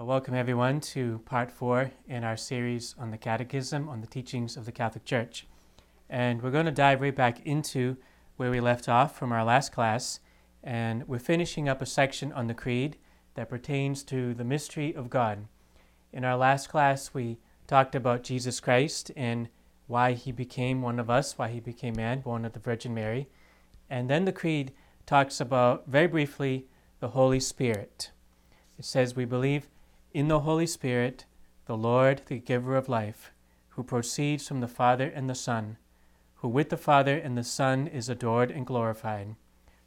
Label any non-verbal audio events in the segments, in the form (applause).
Well, welcome everyone to part four in our series on the Catechism on the teachings of the Catholic Church. And we're going to dive right back into where we left off from our last class. And we're finishing up a section on the Creed that pertains to the mystery of God. In our last class, we talked about Jesus Christ and why he became one of us, why he became man, born of the Virgin Mary. And then the Creed talks about, very briefly, the Holy Spirit. It says, We believe in the Holy Spirit, the Lord, the giver of life, who proceeds from the Father and the Son, who with the Father and the Son is adored and glorified,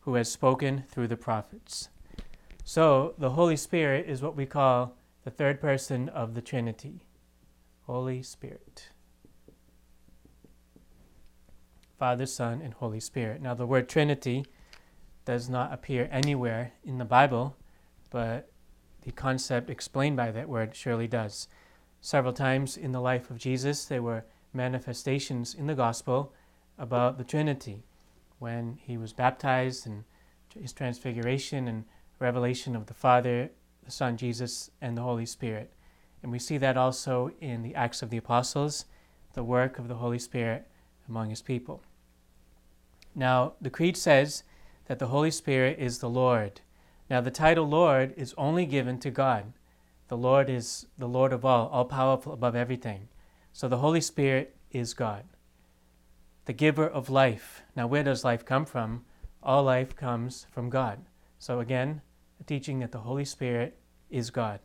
who has spoken through the prophets. So, the Holy Spirit is what we call the third person of the Trinity. Holy Spirit. Father, Son, and Holy Spirit. Now, the word Trinity does not appear anywhere in the Bible, but the concept explained by that word surely does. Several times in the life of Jesus, there were manifestations in the gospel about the Trinity when he was baptized and his transfiguration and revelation of the Father, the Son Jesus, and the Holy Spirit. And we see that also in the Acts of the Apostles, the work of the Holy Spirit among his people. Now, the Creed says that the Holy Spirit is the Lord. Now, the title Lord is only given to God. The Lord is the Lord of all, all powerful above everything. So the Holy Spirit is God, the giver of life. Now, where does life come from? All life comes from God. So, again, a teaching that the Holy Spirit is God.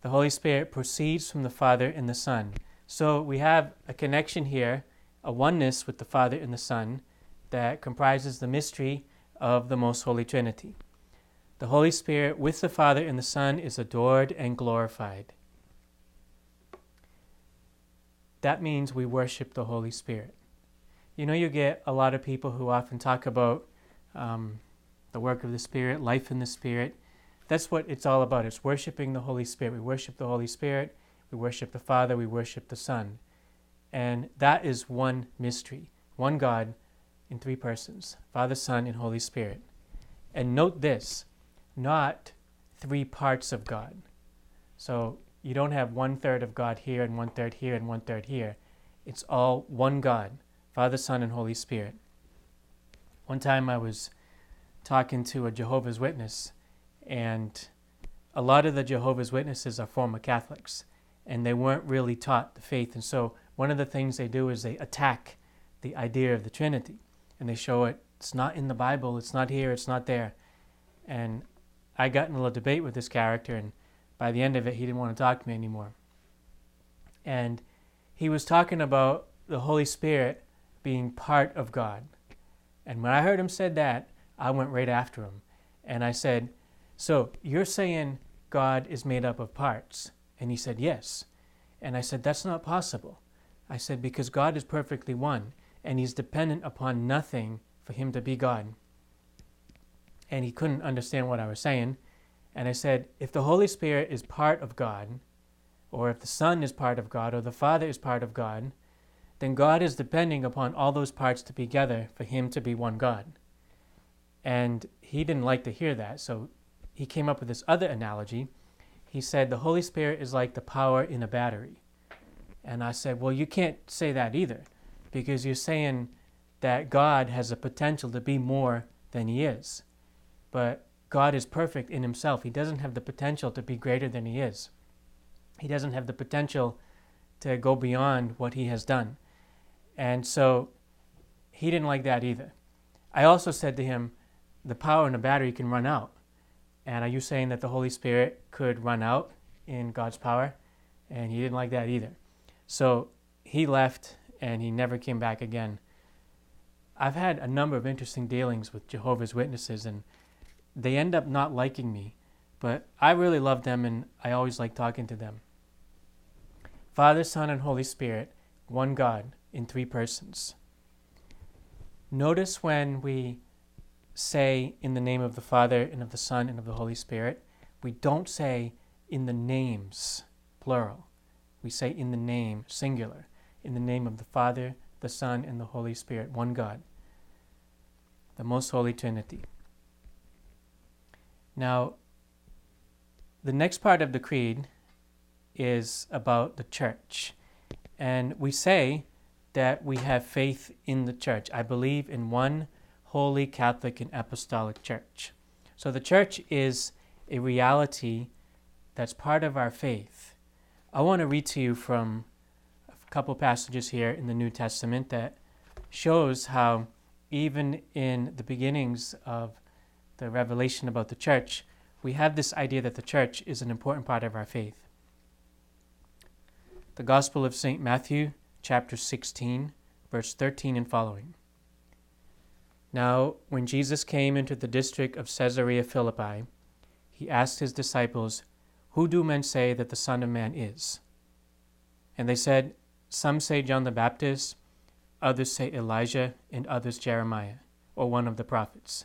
The Holy Spirit proceeds from the Father and the Son. So, we have a connection here, a oneness with the Father and the Son that comprises the mystery of the Most Holy Trinity. The Holy Spirit with the Father and the Son is adored and glorified. That means we worship the Holy Spirit. You know, you get a lot of people who often talk about um, the work of the Spirit, life in the Spirit. That's what it's all about. It's worshiping the Holy Spirit. We worship the Holy Spirit, we worship the Father, we worship the Son. And that is one mystery, one God in three persons Father, Son, and Holy Spirit. And note this not three parts of God. So you don't have one third of God here and one third here and one third here. It's all one God, Father, Son, and Holy Spirit. One time I was talking to a Jehovah's Witness, and a lot of the Jehovah's Witnesses are former Catholics, and they weren't really taught the faith. And so one of the things they do is they attack the idea of the Trinity, and they show it. It's not in the Bible, it's not here, it's not there. And I got in a little debate with this character, and by the end of it, he didn't want to talk to me anymore. And he was talking about the Holy Spirit being part of God. And when I heard him said that, I went right after him. And I said, So you're saying God is made up of parts? And he said, Yes. And I said, That's not possible. I said, Because God is perfectly one, and he's dependent upon nothing for him to be God and he couldn't understand what I was saying. And I said, if the Holy Spirit is part of God, or if the Son is part of God, or the Father is part of God, then God is depending upon all those parts to be together for him to be one God. And he didn't like to hear that, so he came up with this other analogy. He said, The Holy Spirit is like the power in a battery. And I said, Well, you can't say that either, because you're saying that God has a potential to be more than he is. But God is perfect in himself. He doesn't have the potential to be greater than he is. He doesn't have the potential to go beyond what he has done. And so he didn't like that either. I also said to him, the power in a battery can run out. And are you saying that the Holy Spirit could run out in God's power? And he didn't like that either. So he left and he never came back again. I've had a number of interesting dealings with Jehovah's Witnesses, and they end up not liking me, but I really love them and I always like talking to them. Father, Son, and Holy Spirit, one God in three persons. Notice when we say in the name of the Father and of the Son and of the Holy Spirit, we don't say in the names, plural. We say in the name, singular, in the name of the Father, the Son, and the Holy Spirit, one God, the most holy Trinity. Now, the next part of the creed is about the church. And we say that we have faith in the church. I believe in one holy Catholic and apostolic church. So the church is a reality that's part of our faith. I want to read to you from a couple passages here in the New Testament that shows how even in the beginnings of the revelation about the church, we have this idea that the church is an important part of our faith. The Gospel of St. Matthew, chapter 16, verse 13 and following. Now, when Jesus came into the district of Caesarea Philippi, he asked his disciples, Who do men say that the Son of Man is? And they said, Some say John the Baptist, others say Elijah, and others Jeremiah, or one of the prophets.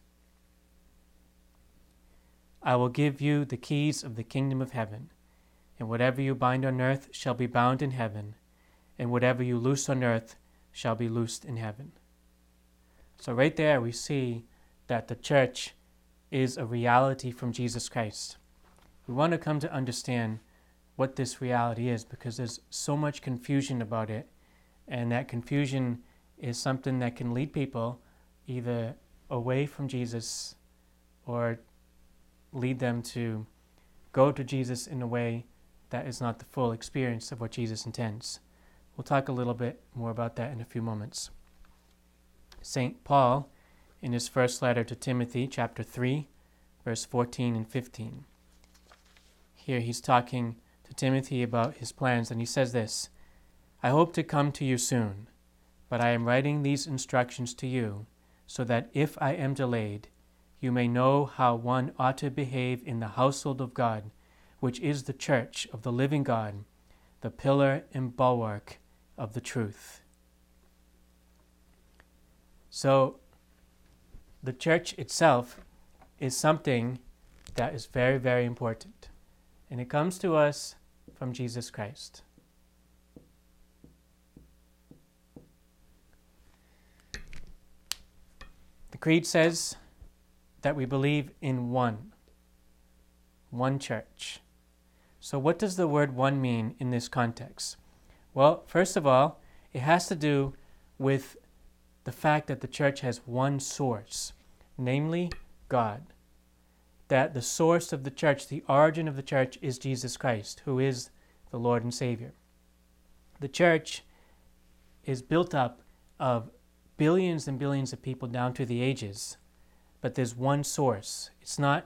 I will give you the keys of the kingdom of heaven, and whatever you bind on earth shall be bound in heaven, and whatever you loose on earth shall be loosed in heaven. So, right there, we see that the church is a reality from Jesus Christ. We want to come to understand what this reality is because there's so much confusion about it, and that confusion is something that can lead people either away from Jesus or lead them to go to Jesus in a way that is not the full experience of what Jesus intends. We'll talk a little bit more about that in a few moments. St. Paul, in his first letter to Timothy, chapter 3, verse 14 and 15. Here he's talking to Timothy about his plans, and he says this I hope to come to you soon, but I am writing these instructions to you, so that if I am delayed, you may know how one ought to behave in the household of God, which is the church of the living God, the pillar and bulwark of the truth. So, the church itself is something that is very, very important. And it comes to us from Jesus Christ. The Creed says, that we believe in one, one church. So, what does the word one mean in this context? Well, first of all, it has to do with the fact that the church has one source, namely God. That the source of the church, the origin of the church, is Jesus Christ, who is the Lord and Savior. The church is built up of billions and billions of people down through the ages but there's one source. It's not,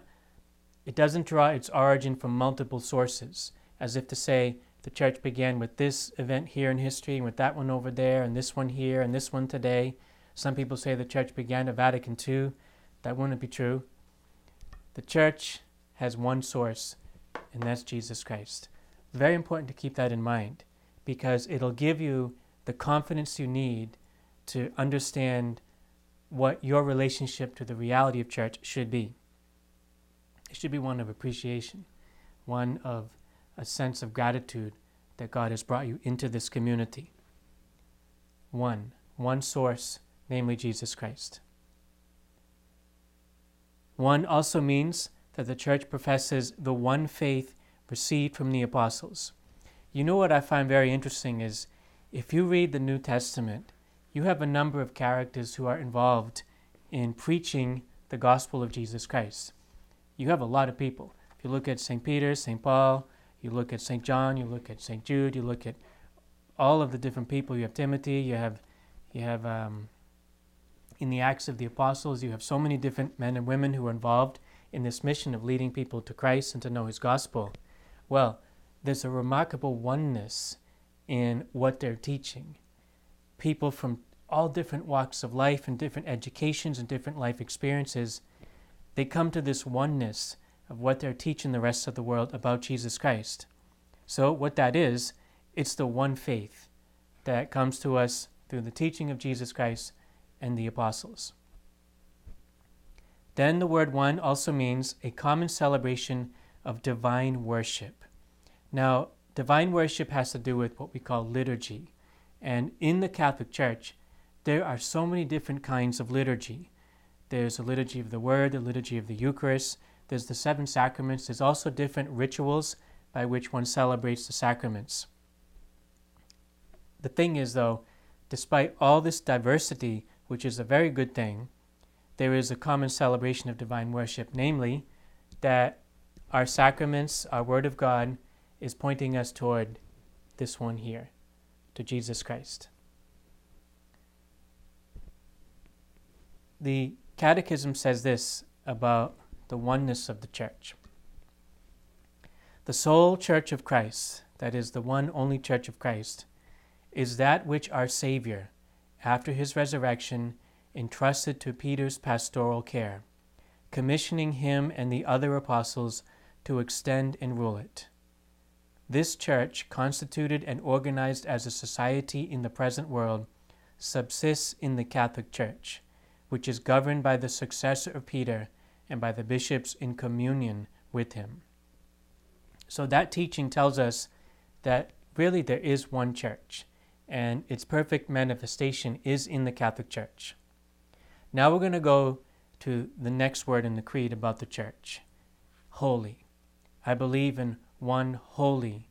it doesn't draw its origin from multiple sources, as if to say the church began with this event here in history, and with that one over there, and this one here, and this one today. Some people say the church began at Vatican II. That wouldn't be true. The church has one source, and that's Jesus Christ. Very important to keep that in mind because it'll give you the confidence you need to understand what your relationship to the reality of church should be. It should be one of appreciation, one of a sense of gratitude that God has brought you into this community. One, one source, namely Jesus Christ. One also means that the church professes the one faith received from the apostles. You know what I find very interesting is if you read the New Testament, you have a number of characters who are involved in preaching the gospel of Jesus Christ. You have a lot of people. If you look at St. Peter, St. Paul, you look at St. John, you look at St. Jude, you look at all of the different people. You have Timothy, you have, you have um, in the Acts of the Apostles, you have so many different men and women who are involved in this mission of leading people to Christ and to know His gospel. Well, there's a remarkable oneness in what they're teaching people from all different walks of life and different educations and different life experiences, they come to this oneness of what they're teaching the rest of the world about Jesus Christ. So, what that is, it's the one faith that comes to us through the teaching of Jesus Christ and the apostles. Then the word one also means a common celebration of divine worship. Now, divine worship has to do with what we call liturgy. And in the Catholic Church, there are so many different kinds of liturgy. There's a liturgy of the Word, a liturgy of the Eucharist, there's the seven sacraments, there's also different rituals by which one celebrates the sacraments. The thing is, though, despite all this diversity, which is a very good thing, there is a common celebration of divine worship, namely, that our sacraments, our Word of God, is pointing us toward this one here, to Jesus Christ. The Catechism says this about the oneness of the church. The sole church of Christ, that is, the one only church of Christ, is that which our Savior, after his resurrection, entrusted to Peter's pastoral care, commissioning him and the other apostles to extend and rule it. This church, constituted and organized as a society in the present world, subsists in the Catholic Church, which is governed by the successor of Peter and by the bishops in communion with him. So that teaching tells us that really there is one church, and its perfect manifestation is in the Catholic Church. Now we're going to go to the next word in the Creed about the church holy. I believe in one holy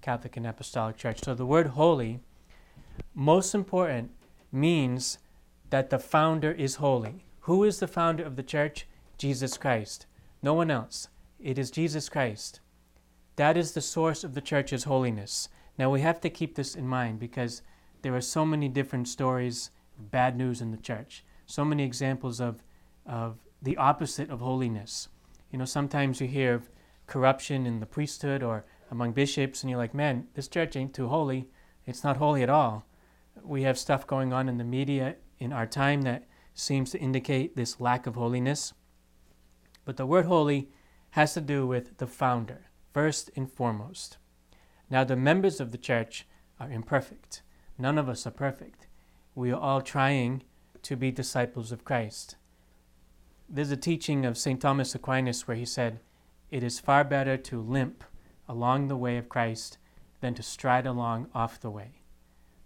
Catholic and Apostolic Church. So the word holy, most important, means that the founder is holy. Who is the founder of the church? Jesus Christ. No one else. It is Jesus Christ. That is the source of the church's holiness. Now we have to keep this in mind because there are so many different stories of bad news in the church so many examples of, of the opposite of holiness. You know, sometimes you hear of corruption in the priesthood or among bishops, and you're like, man, this church ain't too holy. It's not holy at all. We have stuff going on in the media in our time that seems to indicate this lack of holiness. But the word holy has to do with the founder, first and foremost. Now, the members of the church are imperfect. None of us are perfect. We are all trying to be disciples of Christ. There's a teaching of St. Thomas Aquinas where he said, It is far better to limp along the way of Christ than to stride along off the way.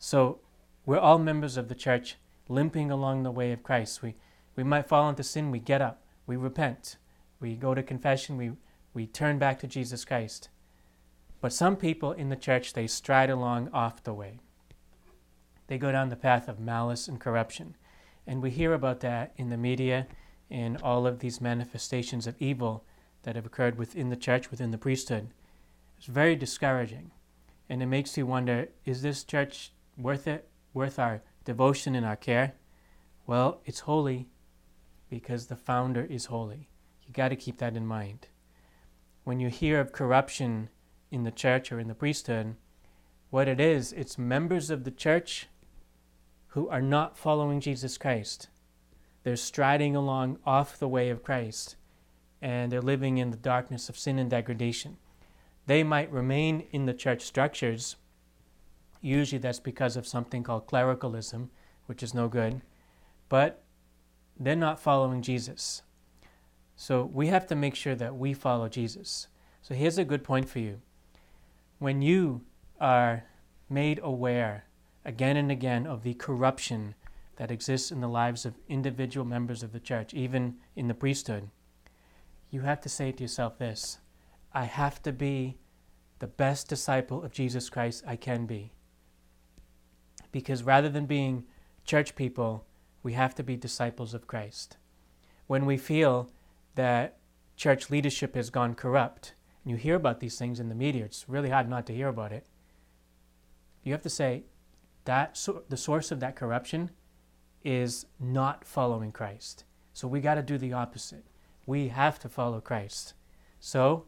So we're all members of the church limping along the way of Christ. We, we might fall into sin, we get up, we repent, we go to confession, we, we turn back to Jesus Christ. But some people in the church, they stride along off the way. They go down the path of malice and corruption. And we hear about that in the media in all of these manifestations of evil that have occurred within the church, within the priesthood. It's very discouraging. And it makes you wonder is this church worth it, worth our devotion and our care? Well, it's holy because the founder is holy. You got to keep that in mind. When you hear of corruption in the church or in the priesthood, what it is, it's members of the church who are not following Jesus Christ. They're striding along off the way of Christ and they're living in the darkness of sin and degradation. They might remain in the church structures. Usually that's because of something called clericalism, which is no good. But they're not following Jesus. So we have to make sure that we follow Jesus. So here's a good point for you. When you are made aware again and again of the corruption that exists in the lives of individual members of the church, even in the priesthood, you have to say to yourself this I have to be the best disciple of Jesus Christ I can be. Because rather than being church people, we have to be disciples of Christ. When we feel that church leadership has gone corrupt, and you hear about these things in the media, it's really hard not to hear about it. You have to say, that so, the source of that corruption is not following Christ. So we got to do the opposite. We have to follow Christ. So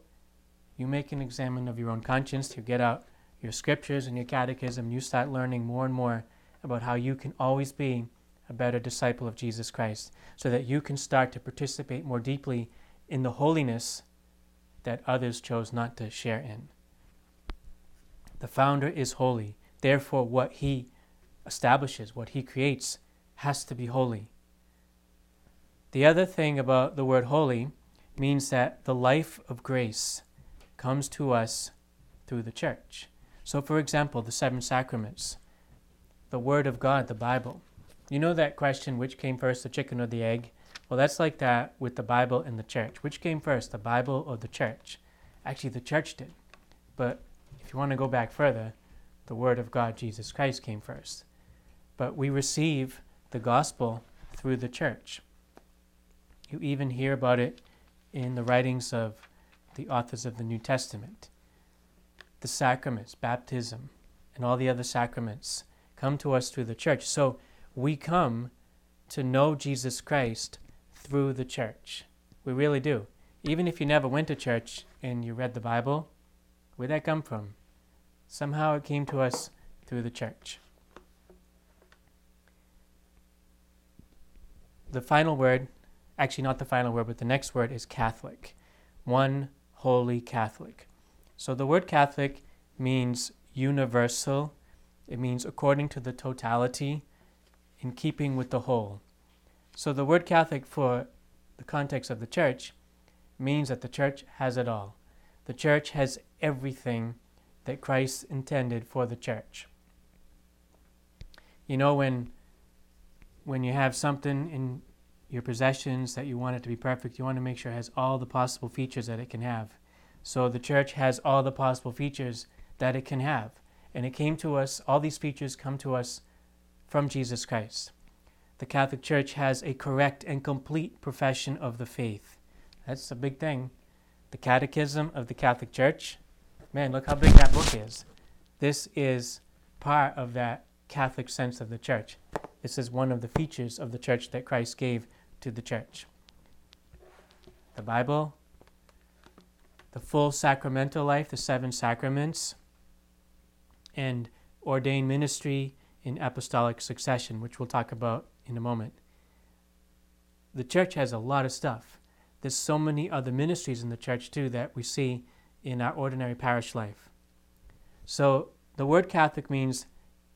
you make an examine of your own conscience, you get out your scriptures and your catechism, you start learning more and more about how you can always be a better disciple of Jesus Christ so that you can start to participate more deeply in the holiness that others chose not to share in. The founder is holy. Therefore, what he establishes, what he creates, has to be holy. The other thing about the word holy means that the life of grace comes to us through the church. So, for example, the seven sacraments, the Word of God, the Bible. You know that question, which came first, the chicken or the egg? Well, that's like that with the Bible and the church. Which came first, the Bible or the church? Actually, the church did. But if you want to go back further, the Word of God, Jesus Christ, came first. But we receive the gospel through the church. You even hear about it in the writings of the authors of the New Testament the sacraments, baptism, and all the other sacraments come to us through the church. So we come to know Jesus Christ through the church. We really do. Even if you never went to church and you read the Bible, where'd that come from? Somehow it came to us through the church. The final word, actually, not the final word, but the next word is Catholic. One holy Catholic. So the word Catholic means universal, it means according to the totality, in keeping with the whole. So the word Catholic, for the context of the church, means that the church has it all. The church has everything that Christ intended for the church. You know, when when you have something in your possessions that you want it to be perfect, you want to make sure it has all the possible features that it can have. So the church has all the possible features that it can have. And it came to us, all these features come to us from Jesus Christ. The Catholic Church has a correct and complete profession of the faith. That's a big thing. The Catechism of the Catholic Church, man, look how big that book is. This is part of that Catholic sense of the church. This is one of the features of the church that Christ gave to the church. The Bible, the full sacramental life, the seven sacraments, and ordained ministry in apostolic succession, which we'll talk about in a moment. The church has a lot of stuff. There's so many other ministries in the church too that we see in our ordinary parish life. So the word Catholic means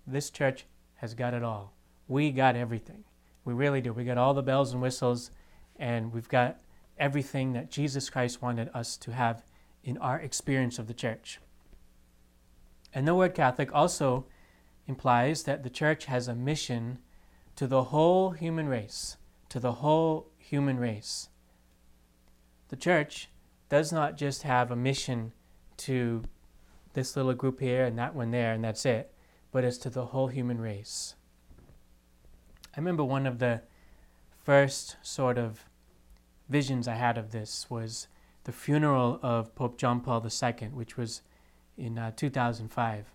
this church has got it all. We got everything. We really do. We got all the bells and whistles, and we've got everything that Jesus Christ wanted us to have in our experience of the church. And the word Catholic also implies that the church has a mission to the whole human race, to the whole human race. The church does not just have a mission to this little group here and that one there and that's it, but it's to the whole human race. I remember one of the first sort of visions I had of this was the funeral of Pope John Paul II, which was in uh, 2005.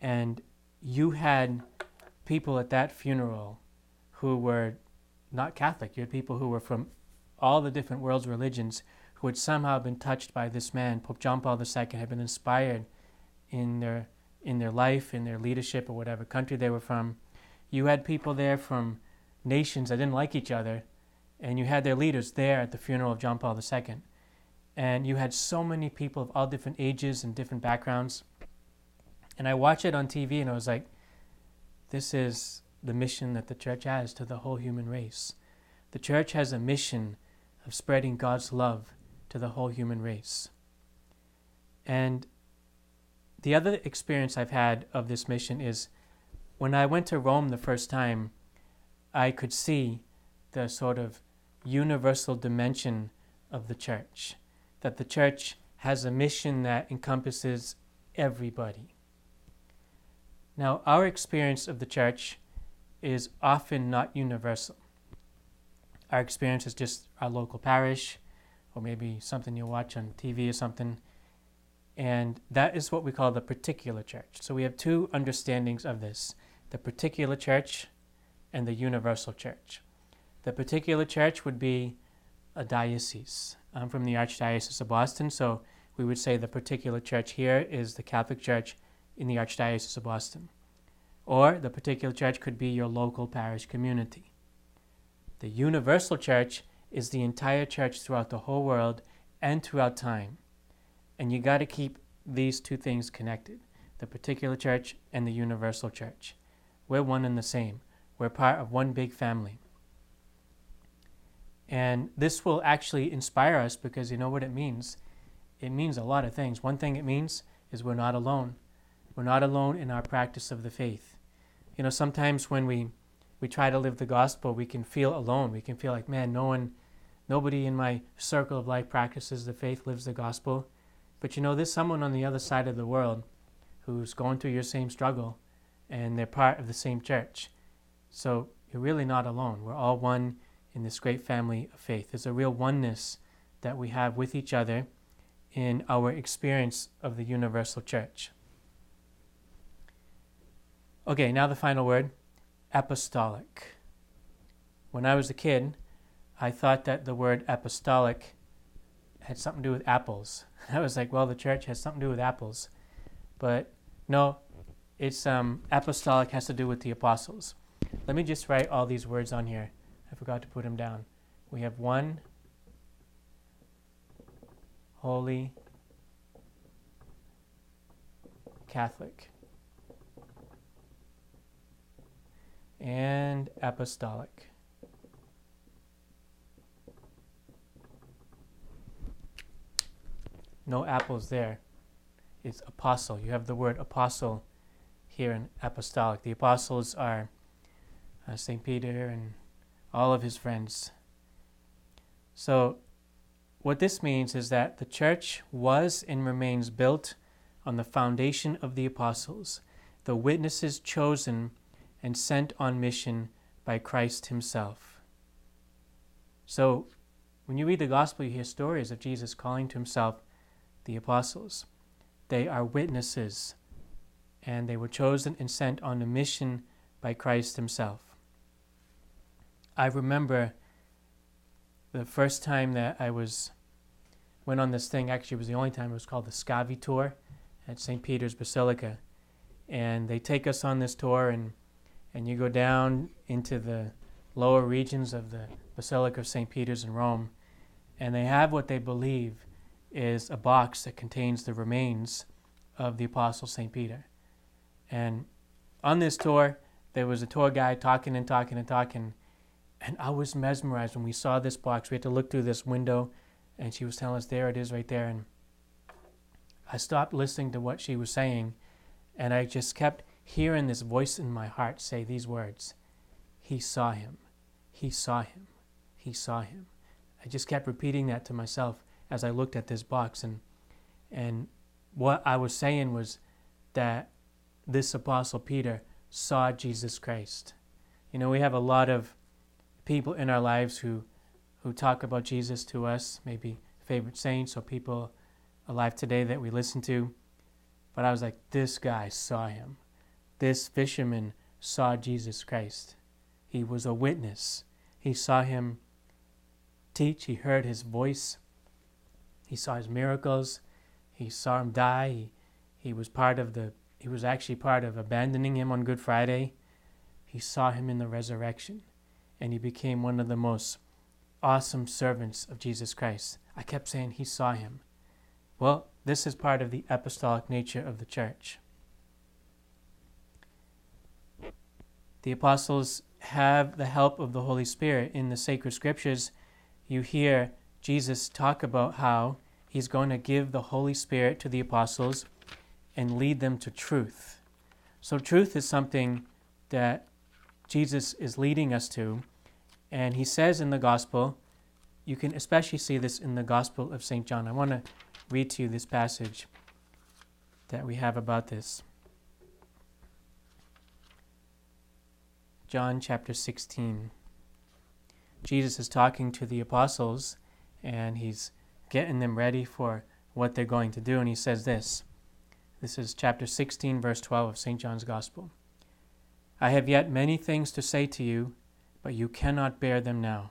And you had people at that funeral who were not Catholic. You had people who were from all the different world's religions who had somehow been touched by this man, Pope John Paul II, had been inspired in their in their life, in their leadership, or whatever country they were from. You had people there from nations that didn't like each other, and you had their leaders there at the funeral of John Paul II and you had so many people of all different ages and different backgrounds. And I watched it on TV and I was like, this is the mission that the church has to the whole human race. The church has a mission of spreading God's love to the whole human race. And the other experience I've had of this mission is when I went to Rome the first time, I could see the sort of universal dimension of the church that the church has a mission that encompasses everybody. Now, our experience of the church is often not universal. Our experience is just our local parish, or maybe something you watch on TV or something. And that is what we call the particular church. So we have two understandings of this the particular church and the universal church. The particular church would be a diocese, I'm from the Archdiocese of Boston, so we would say the particular church here is the Catholic Church in the Archdiocese of Boston. Or the particular church could be your local parish community. The universal church is the entire church throughout the whole world and throughout time. And you got to keep these two things connected the particular church, and the universal church. We're one and the same. We're part of one big family. And this will actually inspire us because you know what it means? It means a lot of things. One thing it means is we're not alone. We're not alone in our practice of the faith. You know, sometimes when we, we try to live the gospel, we can feel alone. We can feel like, man, no one, nobody in my circle of life practices the faith, lives the gospel. But you know, there's someone on the other side of the world who's going through your same struggle and they're part of the same church. So you're really not alone. We're all one in this great family of faith. There's a real oneness that we have with each other in our experience of the universal church. Okay, now the final word apostolic. When I was a kid, I thought that the word apostolic had something to do with apples. (laughs) I was like, well, the church has something to do with apples. But no, it's um, apostolic has to do with the apostles. Let me just write all these words on here. I forgot to put them down. We have one holy Catholic and apostolic. No apples there. It's apostle. You have the word apostle here in apostolic. The apostles are uh, St. Peter and all of his friends. So, what this means is that the church was and remains built on the foundation of the apostles, the witnesses chosen and sent on mission by Christ Himself. So, when you read the gospel, you hear stories of Jesus calling to Himself the apostles. They are witnesses, and they were chosen and sent on a mission by Christ Himself. I remember the first time that I was went on this thing. Actually, it was the only time. It was called the Scavi Tour at St. Peter's Basilica, and they take us on this tour, and and you go down into the lower regions of the Basilica of St. Peter's in Rome, and they have what they believe is a box that contains the remains of the Apostle St. Peter. And on this tour, there was a tour guide talking and talking and talking and I was mesmerized when we saw this box. We had to look through this window, and she was telling us, there it is right there. And I stopped listening to what she was saying, and I just kept hearing this voice in my heart say these words He saw him. He saw him. He saw him. I just kept repeating that to myself as I looked at this box. And, and what I was saying was that this Apostle Peter saw Jesus Christ. You know, we have a lot of people in our lives who, who talk about Jesus to us, maybe favorite saints or people alive today that we listen to. But I was like, this guy saw him. This fisherman saw Jesus Christ. He was a witness. He saw him teach, he heard his voice, he saw his miracles, he saw him die. He, he was part of the he was actually part of abandoning him on Good Friday. He saw him in the resurrection and he became one of the most awesome servants of Jesus Christ. I kept saying he saw him. Well, this is part of the apostolic nature of the church. The apostles have the help of the Holy Spirit. In the sacred scriptures, you hear Jesus talk about how he's going to give the Holy Spirit to the apostles and lead them to truth. So, truth is something that Jesus is leading us to. And he says in the gospel, you can especially see this in the Gospel of St. John. I want to read to you this passage that we have about this. John chapter 16. Jesus is talking to the apostles and he's getting them ready for what they're going to do. And he says this this is chapter 16, verse 12 of St. John's Gospel. I have yet many things to say to you but you cannot bear them now.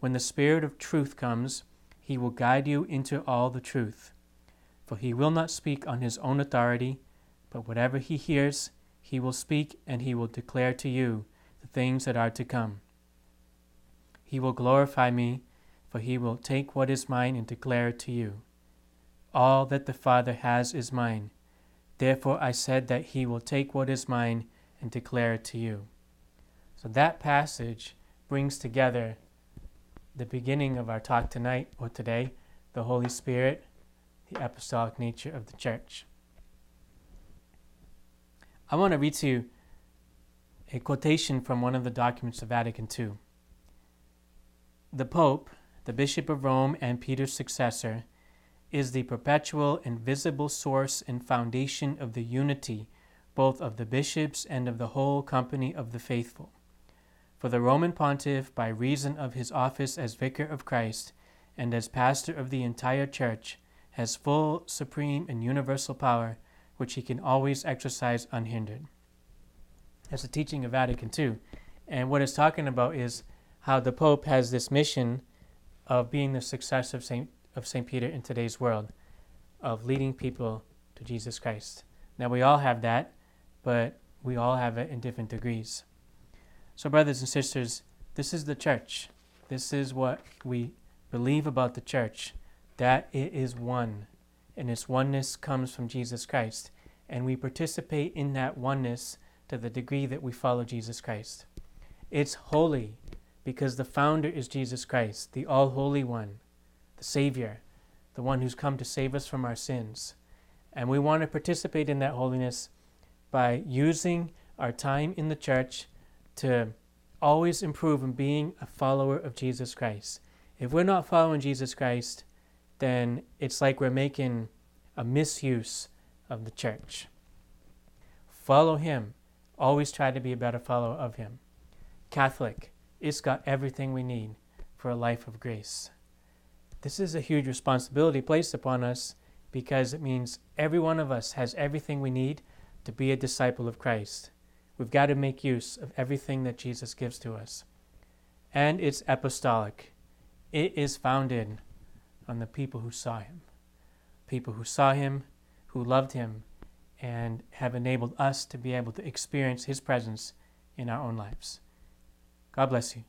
When the Spirit of truth comes, he will guide you into all the truth. For he will not speak on his own authority, but whatever he hears, he will speak, and he will declare to you the things that are to come. He will glorify me, for he will take what is mine and declare it to you. All that the Father has is mine. Therefore I said that he will take what is mine and declare it to you. So that passage brings together the beginning of our talk tonight or today the Holy Spirit, the apostolic nature of the church. I want to read to you a quotation from one of the documents of Vatican II. The Pope, the Bishop of Rome and Peter's successor, is the perpetual and visible source and foundation of the unity both of the bishops and of the whole company of the faithful. For the Roman pontiff, by reason of his office as vicar of Christ and as pastor of the entire church, has full, supreme, and universal power, which he can always exercise unhindered. That's the teaching of Vatican II. And what it's talking about is how the Pope has this mission of being the successor of St of St. Peter in today's world of leading people to Jesus Christ. Now, we all have that, but we all have it in different degrees. So, brothers and sisters, this is the church. This is what we believe about the church that it is one, and its oneness comes from Jesus Christ. And we participate in that oneness to the degree that we follow Jesus Christ. It's holy because the founder is Jesus Christ, the all holy one Savior, the one who's come to save us from our sins. And we want to participate in that holiness by using our time in the church to always improve in being a follower of Jesus Christ. If we're not following Jesus Christ, then it's like we're making a misuse of the church. Follow Him. Always try to be a better follower of Him. Catholic, it's got everything we need for a life of grace. This is a huge responsibility placed upon us because it means every one of us has everything we need to be a disciple of Christ. We've got to make use of everything that Jesus gives to us. And it's apostolic. It is founded on the people who saw him. People who saw him, who loved him, and have enabled us to be able to experience his presence in our own lives. God bless you.